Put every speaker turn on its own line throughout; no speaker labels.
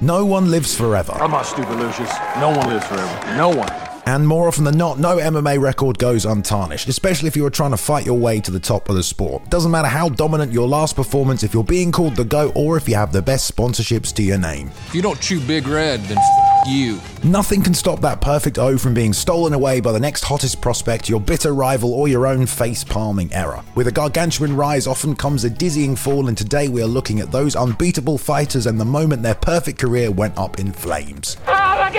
No one lives forever.
I'm not stupid, Lucius. No one lives forever. No one.
And more often than not, no MMA record goes untarnished, especially if you're trying to fight your way to the top of the sport. Doesn't matter how dominant your last performance, if you're being called the GOAT, or if you have the best sponsorships to your name.
If you don't chew Big Red, then f- you.
Nothing can stop that perfect O from being stolen away by the next hottest prospect, your bitter rival, or your own face palming error. With a gargantuan rise often comes a dizzying fall, and today we are looking at those unbeatable fighters and the moment their perfect career went up in flames.
Oh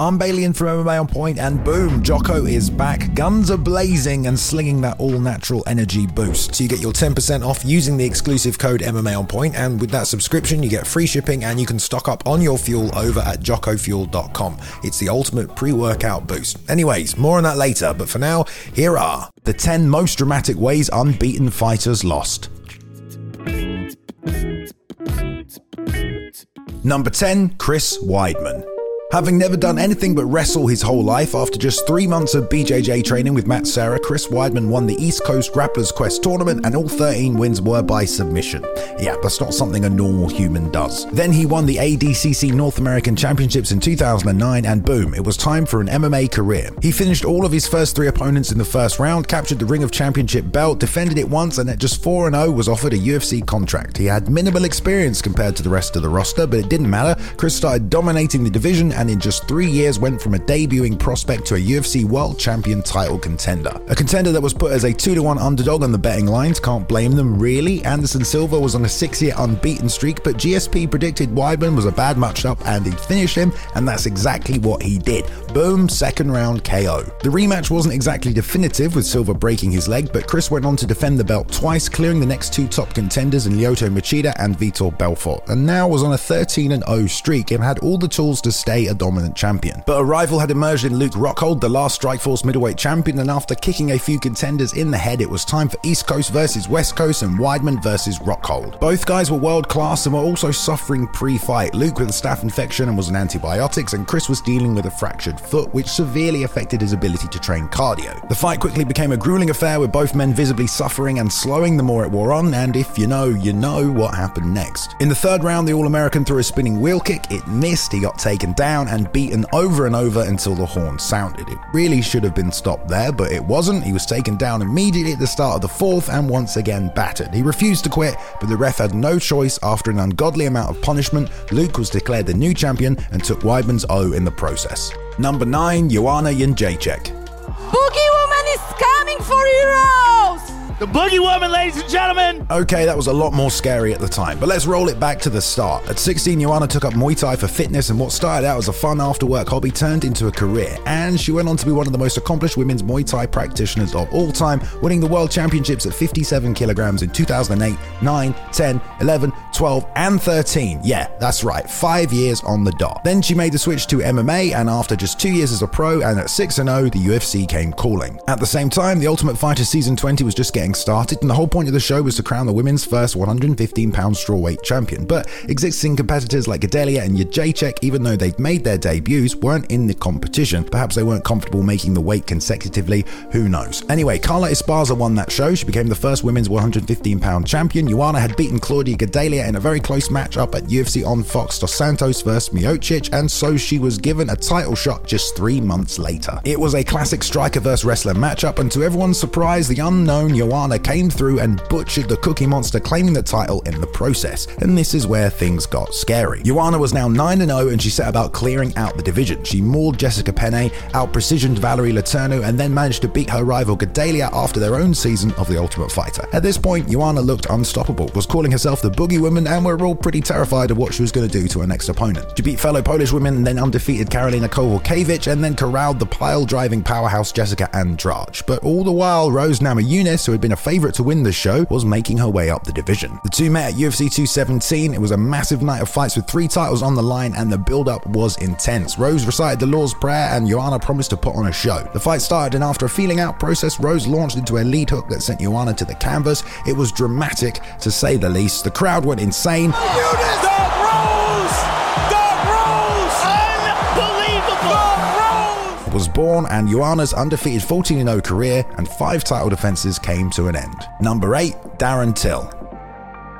I'm Balian from MMA on Point, and boom, Jocko is back. Guns are blazing and slinging that all natural energy boost. So you get your 10% off using the exclusive code MMA on Point, and with that subscription, you get free shipping and you can stock up on your fuel over at jockofuel.com. It's the ultimate pre workout boost. Anyways, more on that later, but for now, here are the 10 most dramatic ways unbeaten fighters lost. Number 10, Chris Weidman. Having never done anything but wrestle his whole life, after just three months of BJJ training with Matt Serra, Chris Weidman won the East Coast Grapplers Quest tournament, and all 13 wins were by submission. Yeah, that's not something a normal human does. Then he won the ADCC North American Championships in 2009, and boom, it was time for an MMA career. He finished all of his first three opponents in the first round, captured the Ring of Championship belt, defended it once, and at just 4 0 was offered a UFC contract. He had minimal experience compared to the rest of the roster, but it didn't matter. Chris started dominating the division and in just three years went from a debuting prospect to a UFC World Champion title contender. A contender that was put as a 2 to 1 underdog on the betting lines, can't blame them really. Anderson Silva was on a six year unbeaten streak, but GSP predicted Weidman was a bad matchup and he'd finish him, and that's exactly what he did. Boom, second round KO. The rematch wasn't exactly definitive, with Silva breaking his leg, but Chris went on to defend the belt twice, clearing the next two top contenders in Lyoto Machida and Vitor Belfort, and now was on a 13 0 streak and had all the tools to stay a dominant champion. But a rival had emerged in Luke Rockhold, the last Strikeforce middleweight champion, and after kicking a few contenders in the head, it was time for East Coast versus West Coast and Weidman versus Rockhold. Both guys were world class and were also suffering pre-fight. Luke with a staph infection and was on antibiotics, and Chris was dealing with a fractured foot, which severely affected his ability to train cardio. The fight quickly became a grueling affair with both men visibly suffering and slowing the more it wore on, and if you know, you know what happened next. In the third round, the All-American threw a spinning wheel kick, it missed, he got taken down and beaten over and over until the horn sounded. It really should have been stopped there, but it wasn't. He was taken down immediately at the start of the fourth and once again battered. He refused to quit, but the ref had no choice. After an ungodly amount of punishment, Luke was declared the new champion and took Weidman's O in the process. Number 9, Joanna Jędrzejczyk.
Boogie Woman is coming for heroes!
The Boogie Woman, ladies and gentlemen!
Okay, that was a lot more scary at the time, but let's roll it back to the start. At 16, Joanna took up Muay Thai for fitness, and what started out as a fun after work hobby turned into a career. And she went on to be one of the most accomplished women's Muay Thai practitioners of all time, winning the World Championships at 57 kilograms in 2008, 9, 10, 11, 12, and 13. Yeah, that's right, five years on the dot. Then she made the switch to MMA, and after just two years as a pro and at 6 0, the UFC came calling. At the same time, The Ultimate Fighter Season 20 was just getting started, and the whole point of the show was to crown the women's first 115 pound strawweight champion. But existing competitors like Gadelha and Jacek, even though they'd made their debuts, weren't in the competition. Perhaps they weren't comfortable making the weight consecutively, who knows. Anyway, Carla Esparza won that show. She became the first women's 115 pound champion. Joanna had beaten Claudia Gadelha in a very close matchup at UFC on Fox Dos Santos versus Miocic, and so she was given a title shot just three months later. It was a classic striker versus wrestler matchup, and to everyone's surprise, the unknown Joanna came through and butchered the Cookie Monster, claiming the title in the process. And this is where things got scary. Joanna was now 9 0, and she set about clearing out the division. She mauled Jessica Penne, out precisioned Valerie Letourneau, and then managed to beat her rival Gadelha after their own season of The Ultimate Fighter. At this point, Joanna looked unstoppable, was calling herself the Boogie Woman, and we're all pretty terrified of what she was going to do to her next opponent. She beat fellow Polish women then undefeated Karolina Kowalkiewicz, and then corralled the pile driving powerhouse Jessica Andrade. But all the while, Rose Namajunas, who had been a favourite to win the show, was making her way up the division. The two met at UFC 217. It was a massive night of fights with three titles on the line, and the build up was intense. Rose recited the Lord's Prayer, and Joanna promised to put on a show. The fight started, and after a feeling out process, Rose launched into a lead hook that sent Joanna to the canvas. It was dramatic, to say the least. The crowd went insane. Was born, and Joanna's undefeated 14 0 career and five title defenses came to an end. Number 8, Darren Till.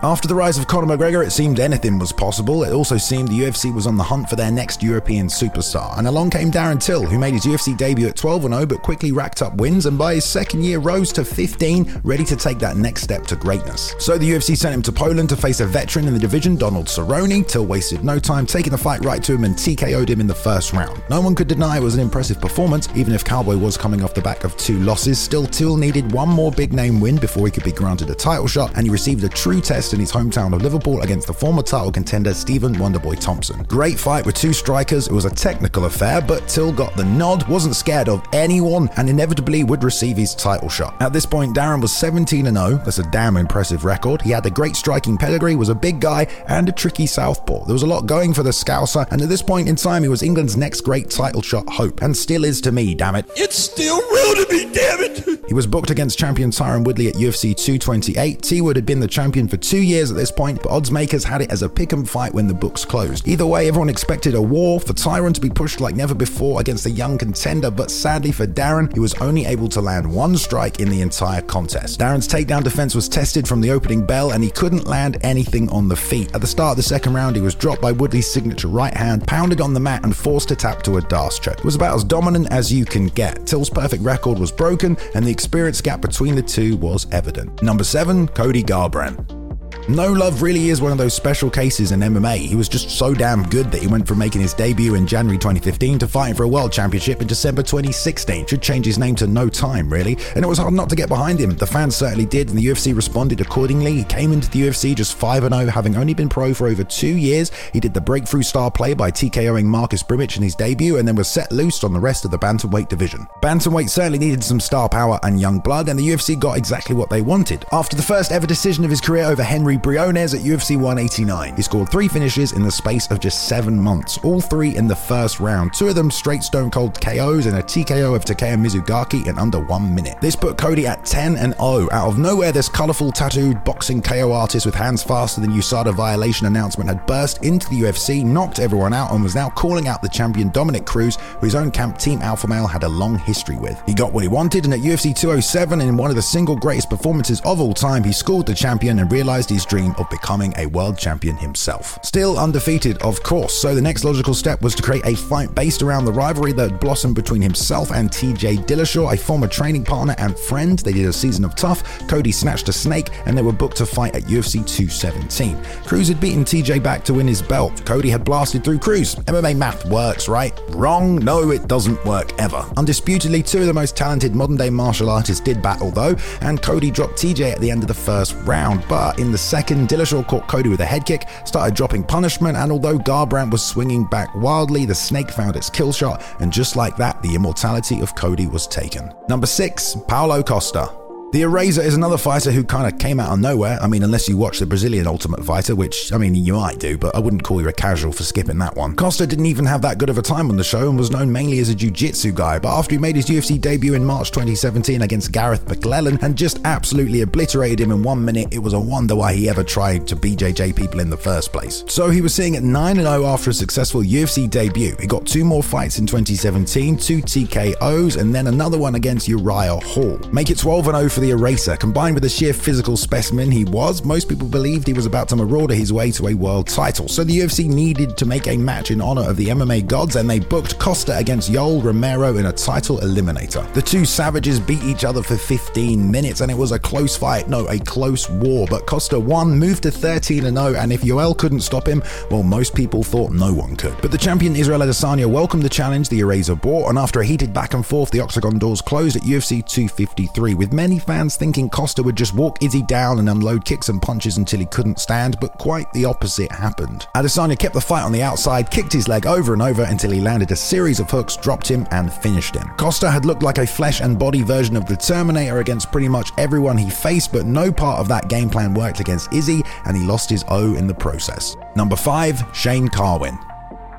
After the rise of Conor McGregor, it seemed anything was possible. It also seemed the UFC was on the hunt for their next European superstar. And along came Darren Till, who made his UFC debut at 12 0 but quickly racked up wins and by his second year rose to 15, ready to take that next step to greatness. So the UFC sent him to Poland to face a veteran in the division, Donald Cerrone. Till wasted no time taking the fight right to him and TKO'd him in the first round. No one could deny it was an impressive performance, even if Cowboy was coming off the back of two losses. Still, Till needed one more big name win before he could be granted a title shot, and he received a true test in his hometown of Liverpool against the former title contender Stephen Wonderboy Thompson. Great fight with two strikers. It was a technical affair, but Till got the nod, wasn't scared of anyone, and inevitably would receive his title shot. At this point, Darren was 17 0. That's a damn impressive record. He had a great striking pedigree, was a big guy, and a tricky southpaw. There was a lot going for the Scouser, and at this point in time, he was England's next great title shot hope, and still is to me, damn it.
It's still real to me, damn it!
He was booked against champion Tyron Woodley at UFC 228. T Wood had been the champion for two years at this point, but odds makers had it as a pick 'em fight when the books closed. Either way, everyone expected a war for Tyron to be pushed like never before against a young contender, but sadly for Darren, he was only able to land one strike in the entire contest. Darren's takedown defense was tested from the opening bell, and he couldn't land anything on the feet. At the start of the second round, he was dropped by Woodley's signature right hand, pounded on the mat, and forced to tap to a D'Arce choke. It was about as dominant as you can get. Till's perfect record was broken, and the experience gap between the two was evident. Number 7, Cody Garbrandt. No Love really is one of those special cases in MMA. He was just so damn good that he went from making his debut in January 2015 to fighting for a world championship in December 2016. Should change his name to No Time, really. And it was hard not to get behind him. The fans certainly did, and the UFC responded accordingly. He came into the UFC just 5 0, having only been pro for over two years. He did the breakthrough star play by TKOing Marcus Brimage in his debut, and then was set loose on the rest of the bantamweight division. Bantamweight certainly needed some star power and young blood, and the UFC got exactly what they wanted. After the first ever decision of his career over Henry Briones at UFC 189. He scored three finishes in the space of just seven months, all three in the first round, two of them straight stone cold KOs and a TKO of Takeya Mizugaki in under one minute. This put Cody at 10 and 0. Out of nowhere, this colourful tattooed boxing KO artist with hands faster than USADA violation announcement had burst into the UFC, knocked everyone out, and was now calling out the champion Dominick Cruz, who his own camp Team Alpha Male had a long history with. He got what he wanted, and at UFC 207, in one of the single greatest performances of all time, he schooled the champion and realised dream of becoming a world champion himself. Still undefeated, of course, so the next logical step was to create a fight based around the rivalry that blossomed between himself and TJ Dillashaw, a former training partner and friend. They did a season of Tough, Cody snatched a snake, and they were booked to fight at UFC 217. Cruz had beaten TJ back to win his belt. Cody had blasted through Cruz. MMA math works, right? Wrong? No, it doesn't work ever. Undisputedly, two of the most talented modern day martial artists did battle though, and Cody dropped TJ at the end of the first round. But in the second, Dillashaw caught Cody with a head kick, started dropping punishment, and although Garbrandt was swinging back wildly, the snake found its kill shot, and just like that, the immortality of Cody was taken. Number 6, Paulo Costa. The Eraser is another fighter who kind of came out of nowhere. I mean, unless you watch the Brazilian Ultimate Fighter, which, I mean, you might do, but I wouldn't call you a casual for skipping that one. Costa didn't even have that good of a time on the show and was known mainly as a jiu jitsu guy, but after he made his UFC debut in March 2017 against Gareth McLellan and just absolutely obliterated him in one minute, it was a wonder why he ever tried to BJJ people in the first place. So he was sitting at 9 0 after a successful UFC debut. He got two more fights in 2017, two TKOs, and then another one against Uriah Hall. Make it 12 0 for the Eraser. Combined with the sheer physical specimen he was, most people believed he was about to marauder his way to a world title. So the UFC needed to make a match in honor of the MMA gods, and they booked Costa against Yoel Romero in a title eliminator. The two savages beat each other for 15 minutes, and it was a close fight. No, a close war. But Costa won, moved to 13 0, and if Yoel couldn't stop him, well, most people thought no one could. But the champion Israel Adesanya welcomed the challenge the Eraser brought, and after a heated back and forth, the octagon doors closed at UFC 253, with many fans thinking Costa would just walk Izzy down and unload kicks and punches until he couldn't stand, but quite the opposite happened. Adesanya kept the fight on the outside, kicked his leg over and over until he landed a series of hooks, dropped him, and finished him. Costa had looked like a flesh and body version of the Terminator against pretty much everyone he faced, but no part of that game plan worked against Izzy, and he lost his O in the process. Number 5, Shane Carwin.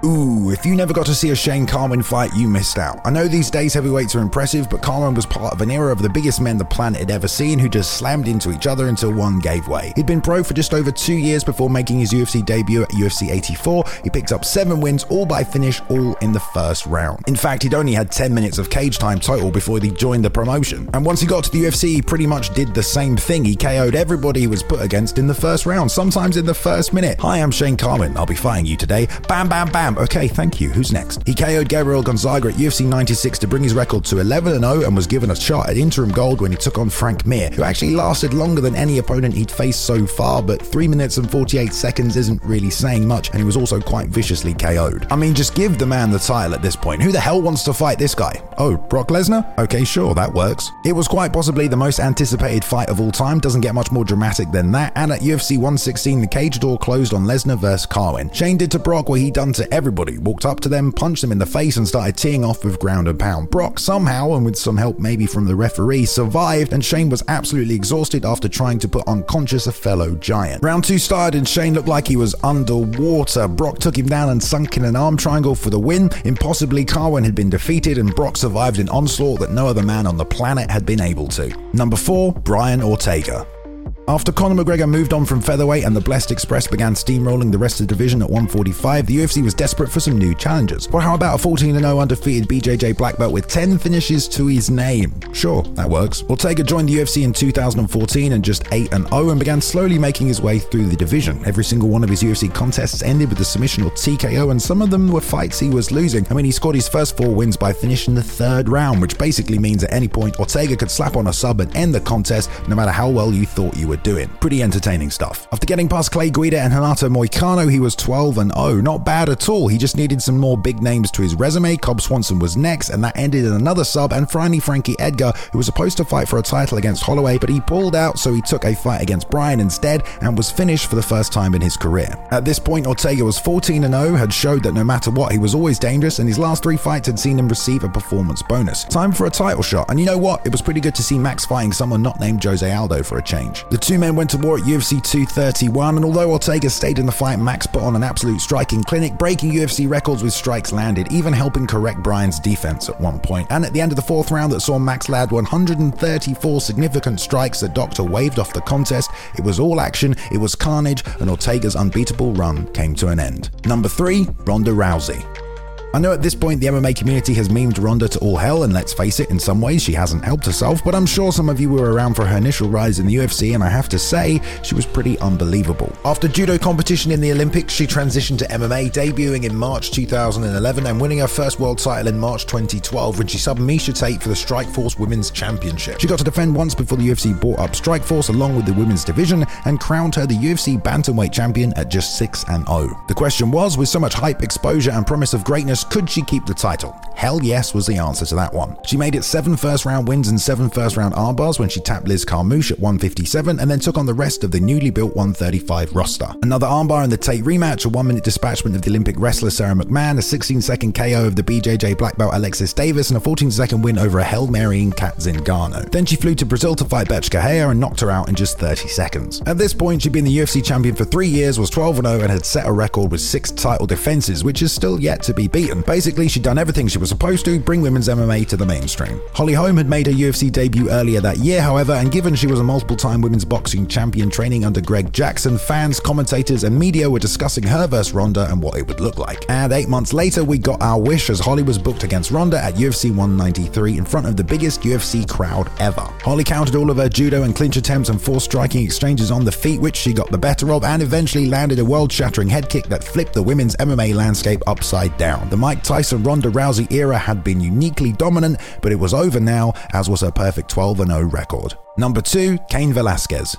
Ooh, if you never got to see a Shane Carwin fight, you missed out. I know these days heavyweights are impressive, but Carwin was part of an era of the biggest men the planet had ever seen who just slammed into each other until one gave way. He'd been pro for just over two years before making his UFC debut at UFC 84. He picked up seven wins, all by finish, all in the first round. In fact, he'd only had 10 minutes of cage time total before he joined the promotion. And once he got to the UFC, he pretty much did the same thing. He KO'd everybody he was put against in the first round, sometimes in the first minute. Hi, I'm Shane Carwin. I'll be fighting you today. Bam, bam, bam. Okay, thank you. Who's next? He KO'd Gabriel Gonzaga at UFC 96 to bring his record to 11 0 and was given a shot at interim gold when he took on Frank Mir, who actually lasted longer than any opponent he'd faced so far, but 3 minutes and 48 seconds isn't really saying much, and he was also quite viciously KO'd. I mean, just give the man the title at this point. Who the hell wants to fight this guy? Oh, Brock Lesnar? Okay, sure, that works. It was quite possibly the most anticipated fight of all time, doesn't get much more dramatic than that, and at UFC 116, the cage door closed on Lesnar vs. Carwin. Shane did to Brock what he'd done to everybody, walked up to them, punched them in the face, and started teeing off with ground and pound. Brock somehow, and with some help maybe from the referee, survived, and Shane was absolutely exhausted after trying to put unconscious a fellow giant. Round two started, and Shane looked like he was underwater. Brock took him down and sunk in an arm triangle for the win. Impossibly, Carwin had been defeated, and Brock survived an onslaught that no other man on the planet had been able to. Number four, Brian Ortega. After Conor McGregor moved on from featherweight and the Blessed Express began steamrolling the rest of the division at 145, the UFC was desperate for some new challengers. Well, how about a 14 0 undefeated BJJ black belt with 10 finishes to his name? Sure, that works. Ortega joined the UFC in 2014 and just 8 0 and began slowly making his way through the division. Every single one of his UFC contests ended with a submission or TKO, and some of them were fights he was losing. I mean, he scored his first four wins by finishing the third round, which basically means at any point Ortega could slap on a sub and end the contest no matter how well you thought you were doing. Pretty entertaining stuff. After getting past Clay Guida and Renato Moicano, he was 12 and 0. Not bad at all. He just needed some more big names to his resume. Cub Swanson was next, and that ended in another sub. And finally, Frankie Edgar, who was supposed to fight for a title against Holloway, but he pulled out, so he took a fight against Brian instead and was finished for the first time in his career. At this point, Ortega was 14 and 0, had showed that no matter what, he was always dangerous, and his last three fights had seen him receive a performance bonus. Time for a title shot, and you know what? It was pretty good to see Max fighting someone not named Jose Aldo for a change. The two men went to war at UFC 231, and although Ortega stayed in the fight, Max put on an absolute striking clinic, breaking UFC records with strikes landed, even helping correct Brian's defense at one point. And at the end of the fourth round, that saw Max land 134 significant strikes, the doctor waved off the contest. It was all action, it was carnage, and Ortega's unbeatable run came to an end. Number three, Ronda Rousey. I know at this point the MMA community has memed Ronda to all hell, and let's face it, in some ways she hasn't helped herself, but I'm sure some of you were around for her initial rise in the UFC, and I have to say, she was pretty unbelievable. After judo competition in the Olympics, she transitioned to MMA, debuting in March 2011 and winning her first world title in March 2012 when she subbed Miesha Tate for the Strikeforce Women's Championship. She got to defend once before the UFC bought up Strikeforce along with the women's division and crowned her the UFC Bantamweight champion at just 6 and 0. The question was, with so much hype, exposure, and promise of greatness, could she keep the title? Hell yes was the answer to that one. She made it seven first round wins and seven first round armbars when she tapped Liz Carmouche at 157 and then took on the rest of the newly built 135 roster. Another armbar in the Tate rematch, a one minute dispatchment of the Olympic wrestler Sara McMann, a 16 second KO of the BJJ black belt Alexis Davis, and a 14 second win over a Hail Marrying Cat Zingano. Then she flew to Brazil to fight Bethe Correia and knocked her out in just 30 seconds. At this point, she'd been the UFC champion for three years, was 12 0, and had set a record with six title defenses, which is still yet to be beaten. Basically, she'd done everything she was supposed to, bring women's MMA to the mainstream. Holly Holm had made her UFC debut earlier that year, however, and given she was a multiple time women's boxing champion training under Greg Jackson, fans, commentators, and media were discussing her versus Ronda and what it would look like. And eight months later, we got our wish as Holly was booked against Ronda at UFC 193 in front of the biggest UFC crowd ever. Holly countered all of her judo and clinch attempts and forced striking exchanges on the feet, which she got the better of, and eventually landed a world shattering head kick that flipped the women's MMA landscape upside down. The Mike Tyson Ronda Rousey era had been uniquely dominant, but it was over now, as was her perfect 12 0 record. Number 2, Cain Velasquez.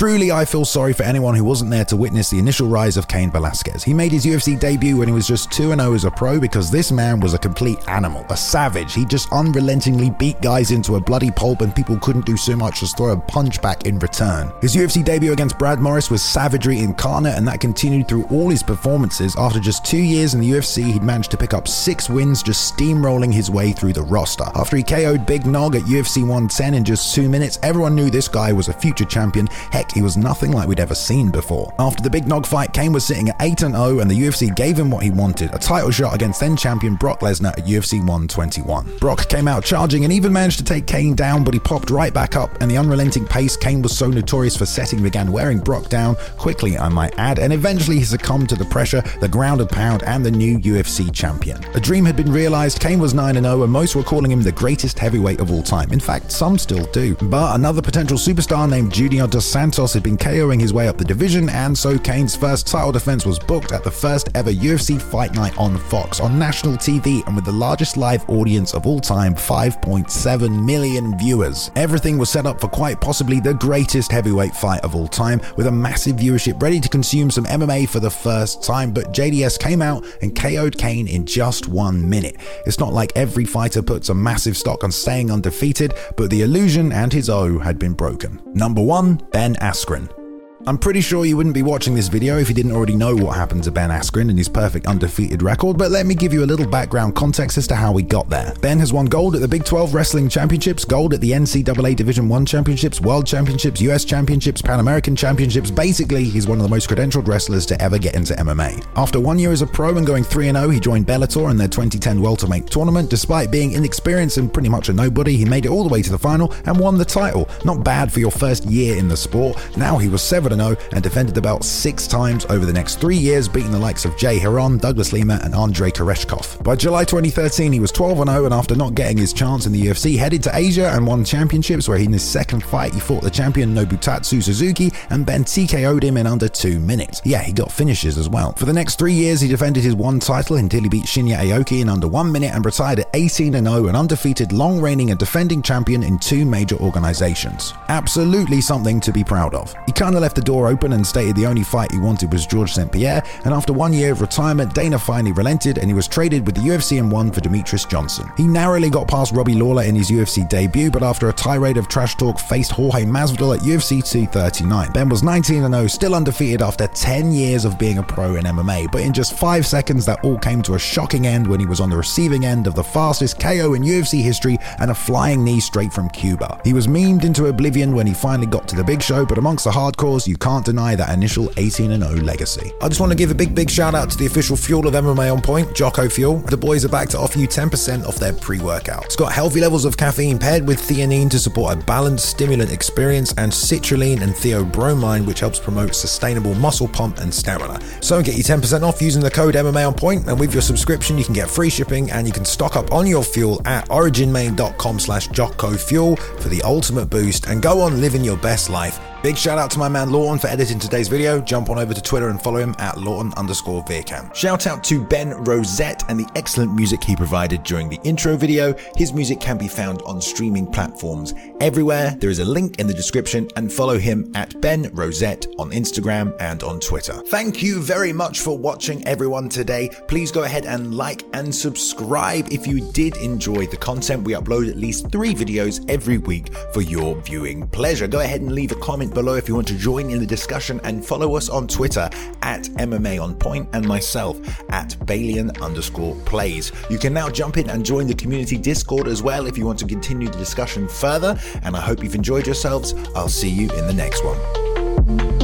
Truly, I feel sorry for anyone who wasn't there to witness the initial rise of Cain Velasquez. He made his UFC debut when he was just 2 0 as a pro because this man was a complete animal, a savage. He just unrelentingly beat guys into a bloody pulp and people couldn't do so much as throw a punch back in return. His UFC debut against Brad Morris was savagery incarnate and that continued through all his performances. After just two years in the UFC, he'd managed to pick up six wins just steamrolling his way through the roster. After he KO'd Big Nog at UFC 110 in just two minutes, everyone knew this guy was a future champion. Heck, he was nothing like we'd ever seen before. After the big nog fight, Cain was sitting at 8 0, and the UFC gave him what he wanted a title shot against then champion Brock Lesnar at UFC 121. Brock came out charging and even managed to take Cain down, but he popped right back up, and the unrelenting pace Cain was so notorious for setting began wearing Brock down quickly, I might add, and eventually he succumbed to the pressure, the ground and pound, and the new UFC champion. A dream had been realized, Cain was 9 0, and most were calling him the greatest heavyweight of all time. In fact, some still do. But another potential superstar named Junior Dos Santos had been KOing his way up the division, and so Cain's first title defense was booked at the first ever UFC Fight Night on Fox on national TV and with the largest live audience of all time 5.7 million viewers. Everything was set up for quite possibly the greatest heavyweight fight of all time, with a massive viewership ready to consume some MMA for the first time. But JDS came out and KO'd Cain in just one minute. It's not like every fighter puts a massive stock on staying undefeated, but the illusion and his O had been broken. Number 1 Ben. Askren. I'm pretty sure you wouldn't be watching this video if you didn't already know what happened to Ben Askren and his perfect undefeated record, but let me give you a little background context as to how we got there. Ben has won gold at the Big 12 Wrestling Championships, gold at the NCAA Division 1 Championships, World Championships, US Championships, Pan American Championships. Basically, he's one of the most credentialed wrestlers to ever get into MMA. After one year as a pro and going 3 0, he joined Bellator in their 2010 welterweight tournament. Despite being inexperienced and pretty much a nobody, he made it all the way to the final and won the title. Not bad for your first year in the sport. Now he was 7 0 and defended the belt six times over the next three years, beating the likes of Jay Hieron, Douglas Lima, and Andrei Koreshkov. By July 2013, he was 12 0, and after not getting his chance in the UFC, headed to Asia and won championships, where in his second fight, he fought the champion Nobutatsu Suzuki, and Ben TKO'd him in under two minutes. Yeah, he got finishes as well. For the next three years, he defended his one title until he beat Shinya Aoki in under one minute and retired at 18 0, an undefeated, long reigning, and defending champion in two major organizations. Absolutely something to be proud of. He kind of left the door open and stated the only fight he wanted was George St. Pierre, and after one year of retirement, Dana finally relented and he was traded with the UFC and won for Demetrius Johnson. He narrowly got past Robbie Lawler in his UFC debut, but after a tirade of trash talk, faced Jorge Masvidal at UFC 239. Ben was 19 0, still undefeated after 10 years of being a pro in MMA, but in just 5 seconds, that all came to a shocking end when he was on the receiving end of the fastest KO in UFC history and a flying knee straight from Cuba. He was memed into oblivion when he finally got to the big show, but amongst the hardcores, you can't deny that initial 18 and 0 legacy. I just want to give a big, big shout out to the official fuel of MMA on point, Jocko Fuel. The boys are back to offer you 10% off their pre workout. It's got healthy levels of caffeine paired with theanine to support a balanced, stimulant experience, and citrulline and theobromine, which helps promote sustainable muscle pump and stamina. So get you 10% off using the code MMA on point, and with your subscription, you can get free shipping and you can stock up on your fuel at originmaine.com slash Jocko Fuel for the ultimate boost and go on living your best life. Big shout out to my man Lawton for editing today's video. Jump on over to Twitter and follow him at Lawton underscore Veercam. Shout out to Ben Rosette and the excellent music he provided during the intro video. His music can be found on streaming platforms everywhere. There is a link in the description and follow him at Ben Rosette on Instagram and on Twitter. Thank you very much for watching everyone today. Please go ahead and like and subscribe if you did enjoy the content. We upload at least three videos every week for your viewing pleasure. Go ahead and leave a comment below if you want to join in the discussion and follow us on Twitter at MMA on point and myself at Balian underscore plays. You can now jump in and join the community Discord as well if you want to continue the discussion further. And I hope you've enjoyed yourselves. I'll see you in the next one.